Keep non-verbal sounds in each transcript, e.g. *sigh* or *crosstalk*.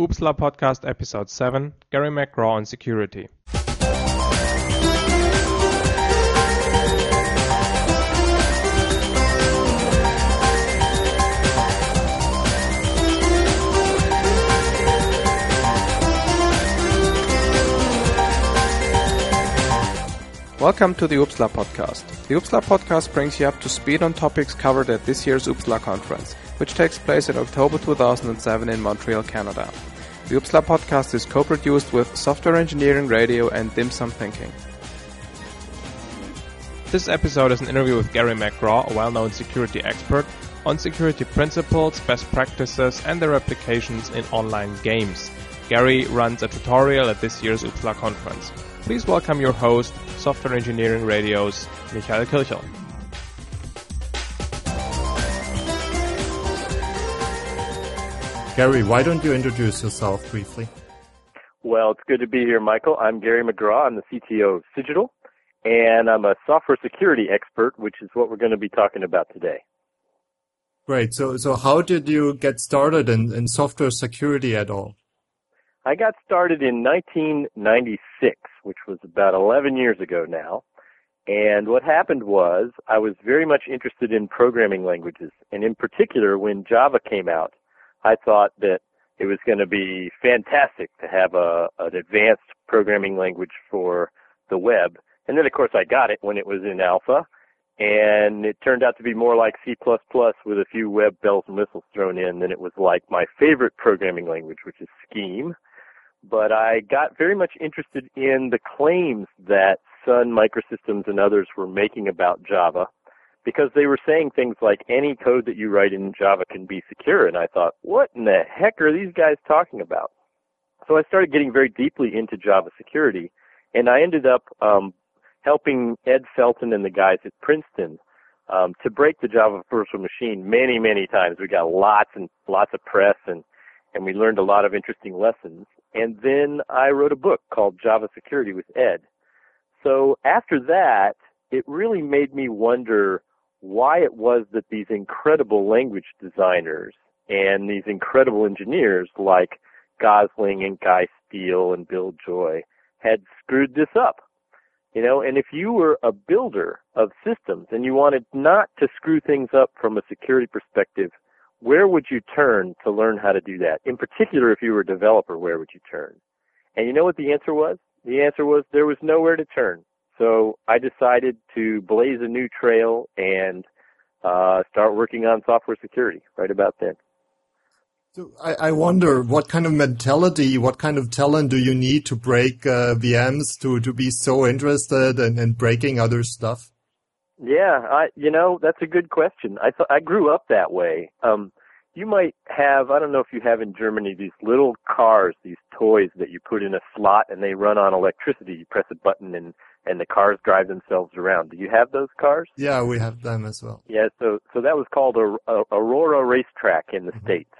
Oopsla Podcast Episode 7 Gary McGraw on Security. Welcome to the Oopsla Podcast. The Oopsla Podcast brings you up to speed on topics covered at this year's Oopsla conference, which takes place in October 2007 in Montreal, Canada. The Oopsla Podcast is co-produced with Software Engineering Radio and Dim Sum Thinking. This episode is an interview with Gary McGraw, a well-known security expert, on security principles, best practices, and their applications in online games. Gary runs a tutorial at this year's Oopsla conference. Please welcome your host, Software Engineering Radio's Michael Kircher. Gary, why don't you introduce yourself briefly? Well, it's good to be here, Michael. I'm Gary McGraw. I'm the CTO of Cigital, and I'm a software security expert, which is what we're going to be talking about today. Great. So, so how did you get started in, in software security at all? I got started in 1996, which was about 11 years ago now. And what happened was I was very much interested in programming languages. And in particular, when Java came out, I thought that it was going to be fantastic to have a, an advanced programming language for the web. And then of course I got it when it was in alpha. And it turned out to be more like C++ with a few web bells and whistles thrown in than it was like my favorite programming language, which is Scheme but I got very much interested in the claims that Sun Microsystems and others were making about Java because they were saying things like any code that you write in Java can be secure. And I thought, what in the heck are these guys talking about? So I started getting very deeply into Java security and I ended up um, helping Ed Felten and the guys at Princeton um, to break the Java virtual machine many, many times. We got lots and lots of press and and we learned a lot of interesting lessons. And then I wrote a book called Java Security with Ed. So after that, it really made me wonder why it was that these incredible language designers and these incredible engineers like Gosling and Guy Steele and Bill Joy had screwed this up. You know, and if you were a builder of systems and you wanted not to screw things up from a security perspective, where would you turn to learn how to do that? In particular, if you were a developer, where would you turn? And you know what the answer was? The answer was there was nowhere to turn. So I decided to blaze a new trail and uh, start working on software security right about then. So I, I, wonder what kind of mentality, what kind of talent do you need to break uh, VMs to, to be so interested in, in breaking other stuff? Yeah, I you know that's a good question. I thought I grew up that way. Um, you might have I don't know if you have in Germany these little cars, these toys that you put in a slot and they run on electricity. You press a button and and the cars drive themselves around. Do you have those cars? Yeah, we have them as well. Yeah, so so that was called a, a Aurora Racetrack in the mm-hmm. states.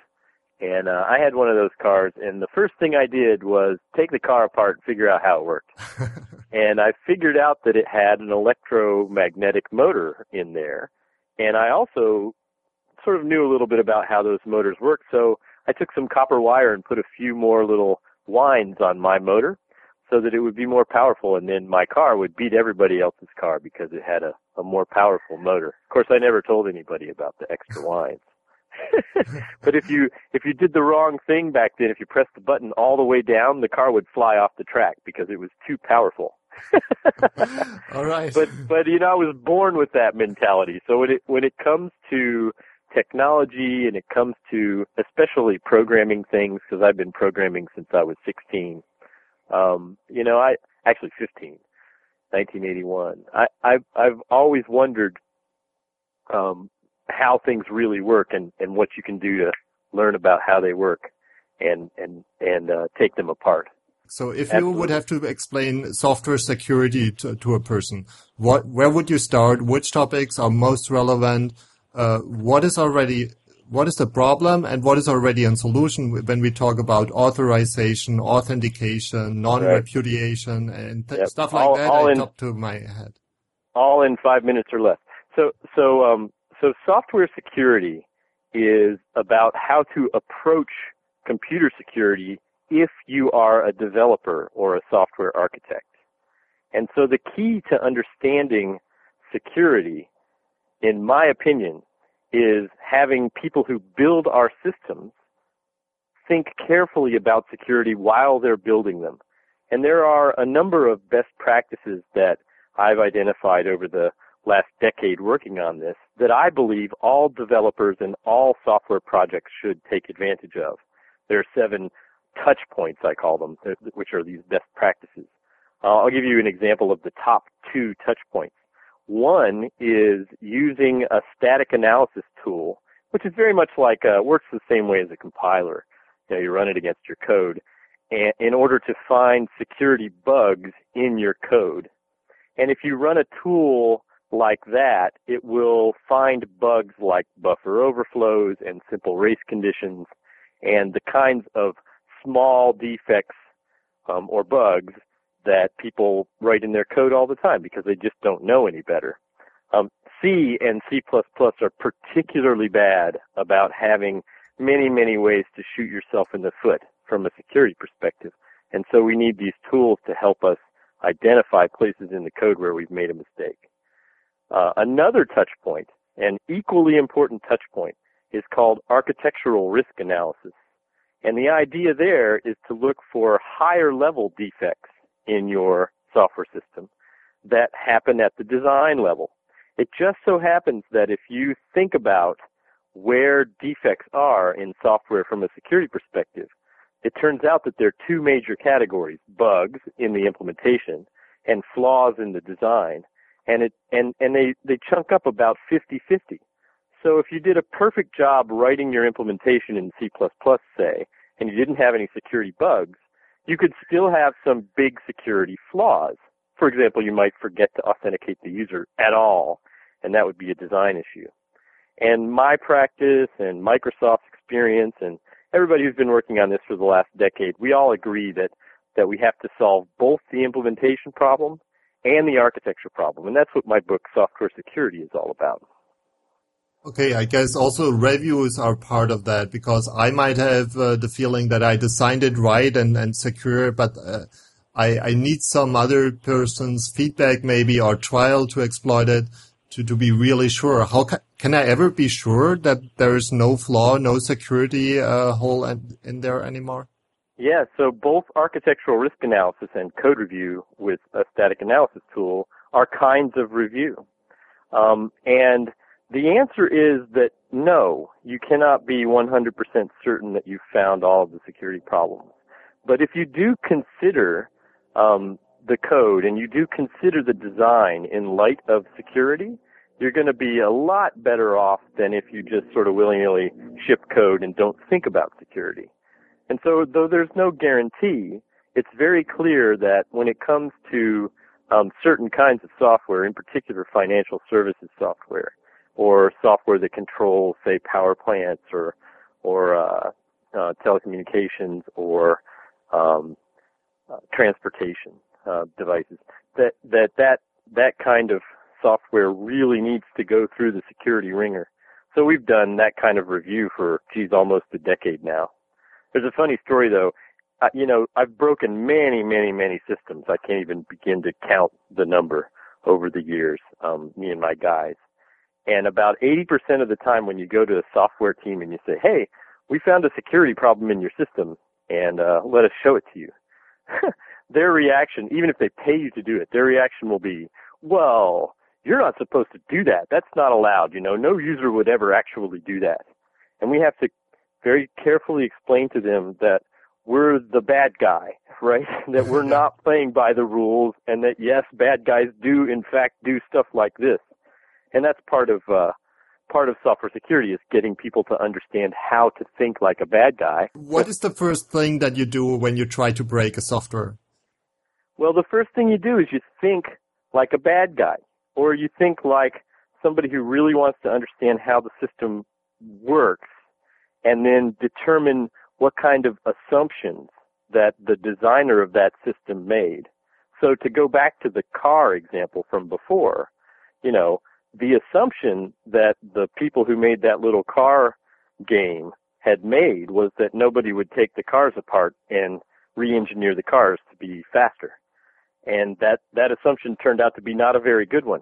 And uh, I had one of those cars, and the first thing I did was take the car apart and figure out how it worked. *laughs* and I figured out that it had an electromagnetic motor in there. And I also sort of knew a little bit about how those motors work. So I took some copper wire and put a few more little winds on my motor so that it would be more powerful and then my car would beat everybody else's car because it had a, a more powerful motor. Of course I never told anybody about the extra *laughs* winds. *laughs* but if you if you did the wrong thing back then, if you pressed the button all the way down, the car would fly off the track because it was too powerful. All right. But but you know I was born with that mentality. So when it when it comes to technology and it comes to especially programming things because I've been programming since I was 16. Um, you know, I actually 15, 1981. I I've I've always wondered um, how things really work and, and what you can do to learn about how they work and and and uh, take them apart. So, if Absolutely. you would have to explain software security to, to, a person, what where would you start? Which topics are most relevant? Uh, what is already what is the problem and what is already a solution when we talk about authorization, authentication, non-repudiation, and yep. stuff like all, that? All in, top to my head. All in five minutes or less. So, so um, so software security is about how to approach computer security if you are a developer or a software architect. And so the key to understanding security, in my opinion, is having people who build our systems think carefully about security while they're building them. And there are a number of best practices that I've identified over the last decade working on this that I believe all developers and all software projects should take advantage of. There are seven touch points, I call them, which are these best practices. Uh, I'll give you an example of the top two touch points. One is using a static analysis tool, which is very much like, uh, works the same way as a compiler. You know, you run it against your code and in order to find security bugs in your code. And if you run a tool like that, it will find bugs like buffer overflows and simple race conditions and the kinds of small defects um, or bugs that people write in their code all the time because they just don't know any better. Um, C and C++ are particularly bad about having many, many ways to shoot yourself in the foot from a security perspective. And so we need these tools to help us identify places in the code where we've made a mistake. Uh, another touch point, an equally important touch point, is called architectural risk analysis. And the idea there is to look for higher level defects in your software system that happen at the design level. It just so happens that if you think about where defects are in software from a security perspective, it turns out that there are two major categories, bugs in the implementation and flaws in the design. And it, and, and they, they chunk up about 50-50. So if you did a perfect job writing your implementation in C++, say, and you didn't have any security bugs, you could still have some big security flaws. For example, you might forget to authenticate the user at all, and that would be a design issue. And my practice and Microsoft's experience and everybody who's been working on this for the last decade, we all agree that, that we have to solve both the implementation problem and the architecture problem. And that's what my book, Software Security, is all about. Okay, I guess also reviews are part of that because I might have uh, the feeling that I designed it right and, and secure, but uh, I, I need some other person's feedback maybe or trial to exploit it to, to be really sure. How ca- can I ever be sure that there is no flaw, no security uh, hole in, in there anymore? Yeah, so both architectural risk analysis and code review with a static analysis tool are kinds of review. Um, and the answer is that no, you cannot be 100% certain that you've found all of the security problems. But if you do consider um, the code and you do consider the design in light of security, you're going to be a lot better off than if you just sort of willy-nilly ship code and don't think about security. And so, though there's no guarantee, it's very clear that when it comes to um, certain kinds of software, in particular financial services software, or software that controls, say, power plants or or uh, uh, telecommunications or um, uh, transportation uh, devices. That that that that kind of software really needs to go through the security wringer. So we've done that kind of review for geez almost a decade now. There's a funny story though. Uh, you know, I've broken many, many, many systems. I can't even begin to count the number over the years. Um, me and my guys. And about 80% of the time when you go to a software team and you say, hey, we found a security problem in your system and uh, let us show it to you. *laughs* their reaction, even if they pay you to do it, their reaction will be, well, you're not supposed to do that. That's not allowed. You know, no user would ever actually do that. And we have to very carefully explain to them that we're the bad guy, *laughs* right? *laughs* that we're not playing by the rules and that yes, bad guys do in fact do stuff like this and that's part of uh, part of software security is getting people to understand how to think like a bad guy. What is the first thing that you do when you try to break a software? Well, the first thing you do is you think like a bad guy, or you think like somebody who really wants to understand how the system works, and then determine what kind of assumptions that the designer of that system made. So to go back to the car example from before, you know, the assumption that the people who made that little car game had made was that nobody would take the cars apart and re-engineer the cars to be faster. And that, that assumption turned out to be not a very good one.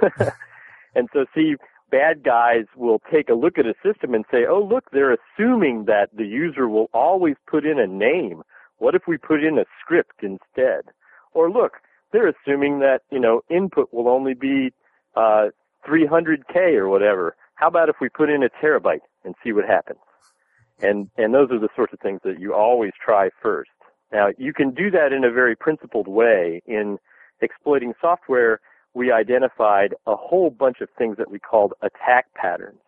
*laughs* and so see, bad guys will take a look at a system and say, oh look, they're assuming that the user will always put in a name. What if we put in a script instead? Or look, they're assuming that, you know, input will only be, uh, 300k or whatever. How about if we put in a terabyte and see what happens? And, and those are the sorts of things that you always try first. Now, you can do that in a very principled way. In exploiting software, we identified a whole bunch of things that we called attack patterns.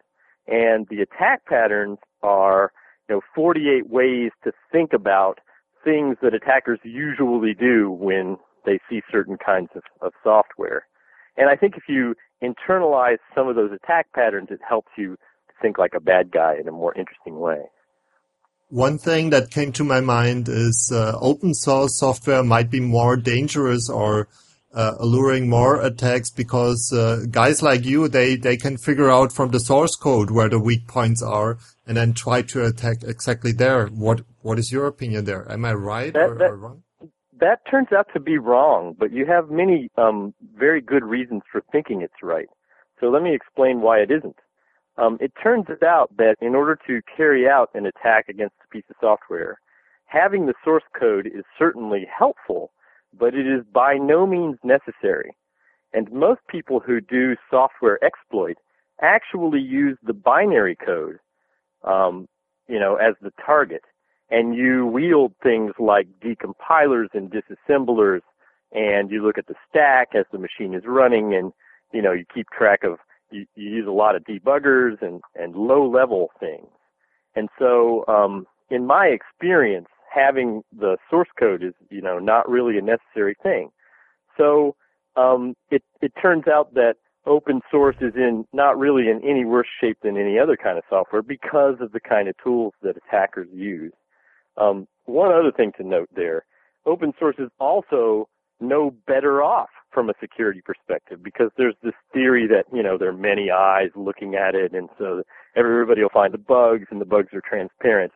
And the attack patterns are, you know, 48 ways to think about things that attackers usually do when they see certain kinds of, of software. And I think if you internalize some of those attack patterns, it helps you think like a bad guy in a more interesting way. One thing that came to my mind is uh, open source software might be more dangerous or uh, alluring more attacks because uh, guys like you, they, they can figure out from the source code where the weak points are and then try to attack exactly there. What What is your opinion there? Am I right that, or, that, or, wrong? That turns out to be wrong, but you have many um, very good reasons for thinking it's right. So let me explain why it isn't. Um, it turns out that in order to carry out an attack against a piece of software, having the source code is certainly helpful, but it is by no means necessary. And most people who do software exploit actually use the binary code, um, you know, as the target. And you wield things like decompilers and disassemblers, and you look at the stack as the machine is running, and you know, you keep track of you, you use a lot of debuggers and, and low level things. And so, um, in my experience, having the source code is, you know, not really a necessary thing. So, um, it, it turns out that open source is in not really in any worse shape than any other kind of software because of the kind of tools that attackers use. Um, one other thing to note there, open source is also no better off from a security perspective because there's this theory that, you know, there are many eyes looking at it and so everybody will find the bugs and the bugs are transparent.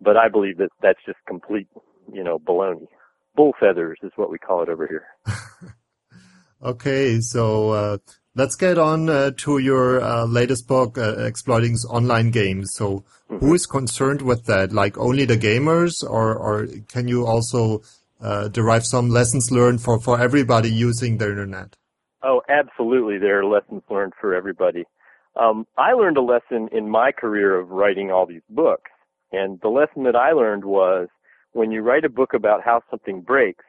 But I believe that that's just complete, you know, baloney. Bull feathers is what we call it over here. *laughs* okay, so uh, let's get on uh, to your uh, latest book, uh, Exploiting Online Games. So, mm-hmm. who is concerned with that? Like only the gamers, or or can you also uh, derive some lessons learned for, for everybody using the internet? Oh, absolutely. There are lessons learned for everybody. Um, I learned a lesson in my career of writing all these books. And the lesson that I learned was when you write a book about how something breaks,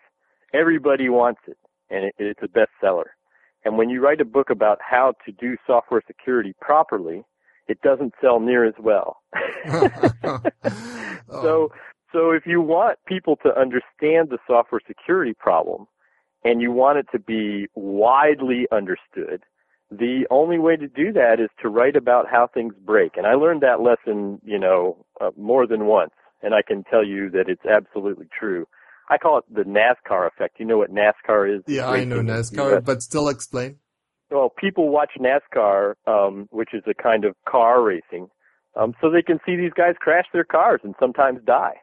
everybody wants it and it, it's a bestseller. And when you write a book about how to do software security properly, it doesn't sell near as well. *laughs* oh. So so if you want people to understand the software security problem and you want it to be widely understood, the only way to do that is to write about how things break. And I learned that lesson, you know, uh, more than once. And I can tell you that it's absolutely true. I call it the NASCAR effect. You know what NASCAR is? Yeah, I know NASCAR, but still explain. Well, people watch NASCAR, um, which is a kind of car racing, um, so they can see these guys crash their cars and sometimes die.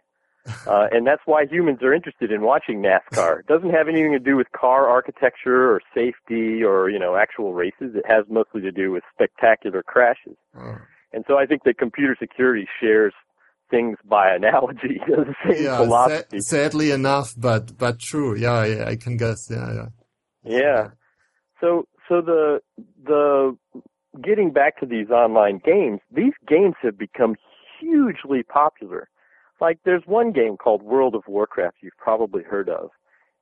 *laughs* Uh, and that's why humans are interested in watching NASCAR. It doesn't have anything to do with car architecture or safety or, you know, actual races. It has mostly to do with spectacular crashes. Oh. And so I think that computer security shares things by analogy, *laughs* the same yeah, philosophy. Sa- sadly enough, but, but true. Yeah, I, I can guess. Yeah, yeah. Yeah. So, so the, the, getting back to these online games, these games have become hugely popular like there's one game called World of Warcraft you've probably heard of.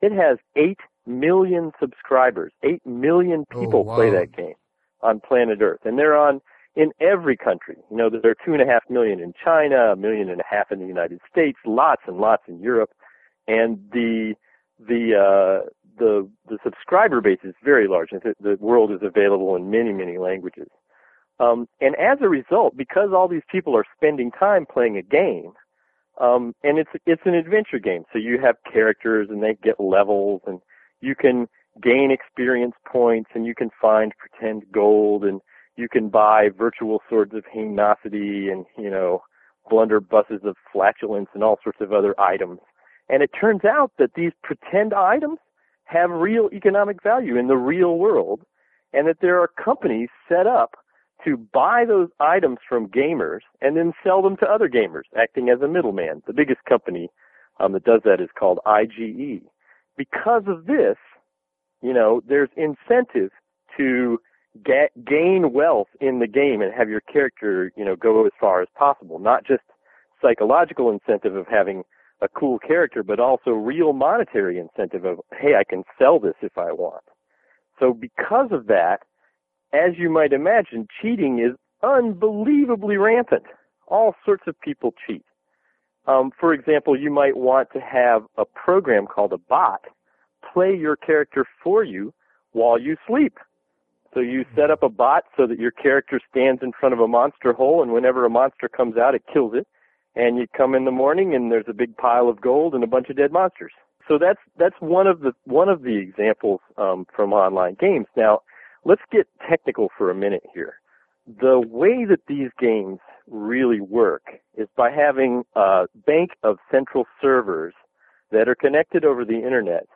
It has 8 million subscribers. 8 million oh, people wow. play that game on planet Earth. And they're on in every country. You know, there are two and a half million in China, a million and a half in the United States, lots and lots in Europe. And the, the, uh, the, the subscriber base is very large. The, the world is available in many, many languages. Um, and as a result, because all these people are spending time playing a game, um, and it's it's an adventure game, so you have characters and they get levels, and you can gain experience points, and you can find pretend gold, and you can buy virtual swords of heinocity, and you know blunderbusses of flatulence and all sorts of other items. And it turns out that these pretend items have real economic value in the real world and that there are companies set up to buy those items from gamers and then sell them to other gamers, acting as a middleman. The biggest company um, that does that is called IGE. Because of this, you know, there's incentive to get, gain wealth in the game and have your character, you know, go as far as possible. Not just psychological incentive of having a cool character, but also real monetary incentive of, hey, I can sell this if I want. So because of that, as you might imagine, cheating is unbelievably rampant. All sorts of people cheat. Um, for example, you might want to have a program called a bot play your character for you while you sleep. So you set up a bot so that your character stands in front of a monster hole, and whenever a monster comes out, it kills it. And you come in the morning, and there's a big pile of gold and a bunch of dead monsters. So that's that's one of the one of the examples um, from online games. Now, let's get technical for a minute here. The way that these games really work is by having a bank of central servers that are connected over the internet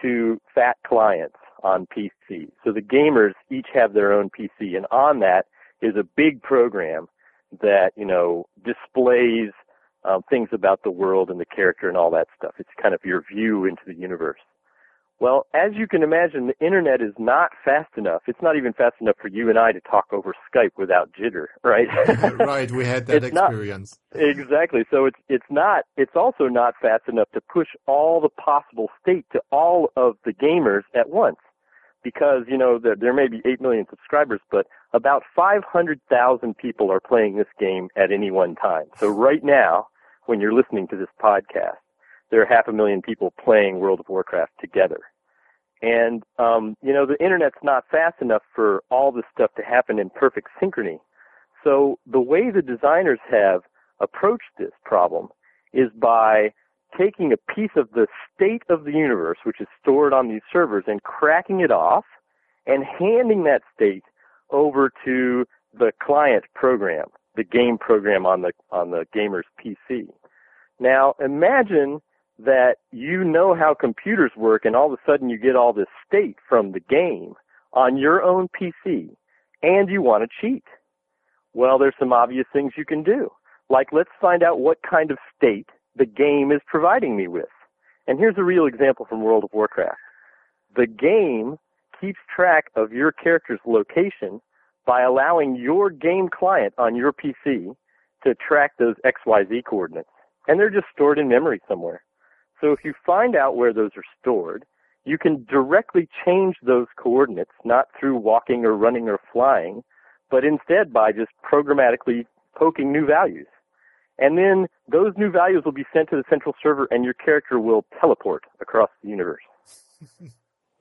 to fat clients on PC. So the gamers each have their own PC, and on that is a big program that you know displays um, things about the world and the character and all that stuff. It's kind of your view into the universe. Well, as you can imagine, the internet is not fast enough. It's not even fast enough for you and I to talk over Skype without jitter, right? *laughs* right, we had that experience. Not, exactly. So it's it's not it's also not fast enough to push all the possible state to all of the gamers at once. Because, you know, there, there may be 8 million subscribers, but about 500,000 people are playing this game at any one time. So right now, when you're listening to this podcast, there are half a million people playing World of Warcraft together. And, um, you know, the internet's not fast enough for all this stuff to happen in perfect synchrony. So the way the designers have approached this problem is by taking a piece of the state of the universe, which is stored on these servers, and cracking it off and handing that state over to the client program, the game program on the on the gamer's PC. Now imagine that you know how computers work and all of a sudden you get all this state from the game on your own PC and you want to cheat. Well, there's some obvious things you can do. Like let's find out what kind of state the game is providing me with. And here's a real example from World of Warcraft. The game keeps track of your character's location by allowing your game client on your PC to track those XYZ coordinates. And they're just stored in memory somewhere. So if you find out where those are stored, you can directly change those coordinates, not through walking or running or flying, but instead by just programmatically poking new values. And then those new values will be sent to the central server and your character will teleport across the universe. *laughs*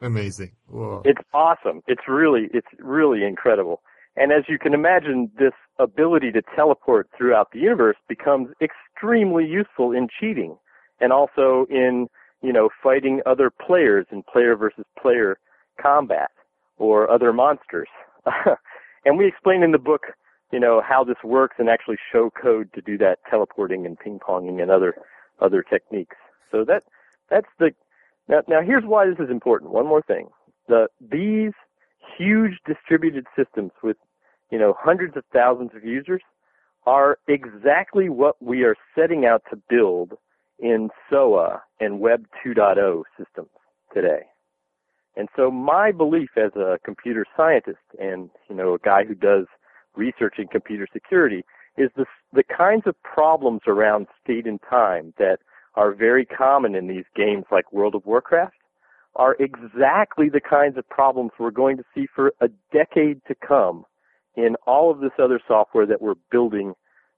Amazing. Whoa. It's awesome. It's really, it's really incredible. And as you can imagine, this ability to teleport throughout the universe becomes extremely useful in cheating and also in you know fighting other players in player versus player combat or other monsters. *laughs* and we explain in the book, you know, how this works and actually show code to do that teleporting and ping ponging and other other techniques. So that that's the now now here's why this is important. One more thing. The these huge distributed systems with you know hundreds of thousands of users are exactly what we are setting out to build in SOA and Web 2.0 systems today. And so my belief as a computer scientist and, you know, a guy who does research in computer security is the, the kinds of problems around state and time that are very common in these games like World of Warcraft are exactly the kinds of problems we're going to see for a decade to come in all of this other software that we're building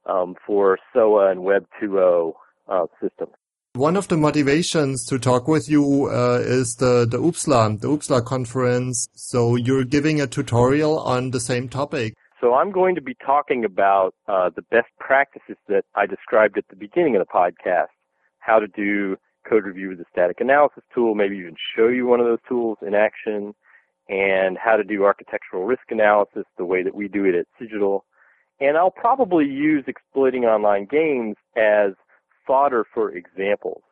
um, for SOA and Web 2.0 uh, systems. One of the motivations to talk with you uh, is the the OOPSLA, the OOPSLA conference. So you're giving a tutorial on the same topic. So I'm going to be talking about uh, the best practices that I described at the beginning of the podcast. How to do code review with a static analysis tool, maybe even show you one of those tools in action, and how to do architectural risk analysis the way that we do it at Cigital, And I'll probably use exploiting online games as fodder for examples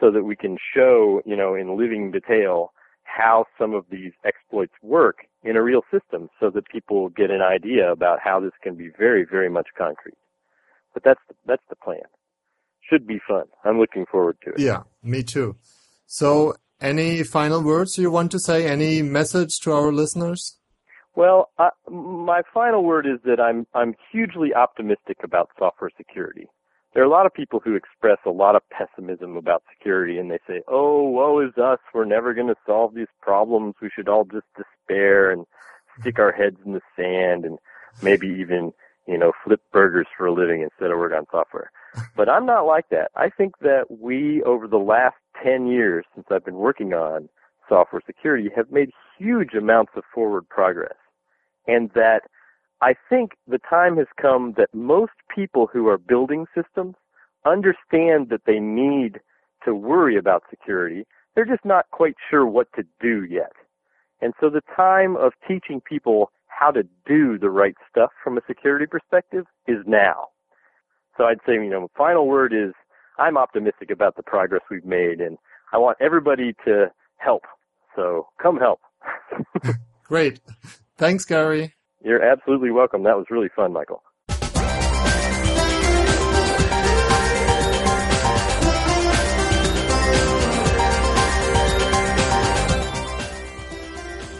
so that we can show, you know, in living detail how some of these exploits work in a real system so that people get an idea about how this can be very, very much concrete. But that's, that's the plan. Should be fun. I'm looking forward to it. Yeah, me too. So any final words you want to say? Any message to our listeners? Well, uh, my final word is that I'm I'm hugely optimistic about software security. There are a lot of people who express a lot of pessimism about security, and they say, "Oh, woe is us! We're never going to solve these problems. We should all just despair and stick our heads in the sand, and maybe even, you know, flip burgers for a living instead of work on software." *laughs* But I'm not like that. I think that we, over the last 10 years since I've been working on software security, have made huge amounts of forward progress and that I think the time has come that most people who are building systems understand that they need to worry about security. They're just not quite sure what to do yet. And so the time of teaching people how to do the right stuff from a security perspective is now. So I'd say, you know, final word is I'm optimistic about the progress we've made and I want everybody to help. So come help. *laughs* Great. Thanks, Gary. You're absolutely welcome. That was really fun, Michael.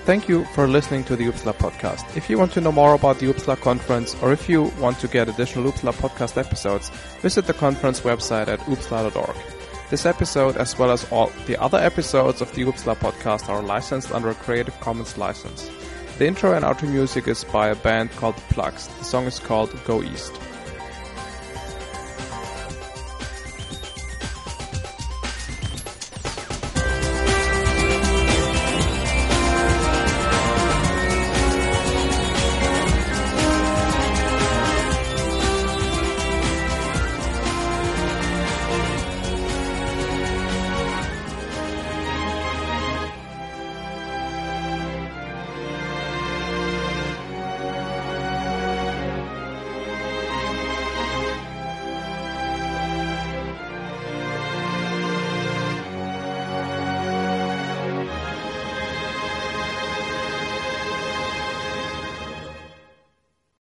Thank you for listening to the Oopsla podcast. If you want to know more about the Oopsla conference or if you want to get additional Oopsla podcast episodes, visit the conference website at oopsla.org. This episode, as well as all the other episodes of the Oopsla podcast, are licensed under a Creative Commons license. The intro and outro music is by a band called Plugs. The song is called Go East.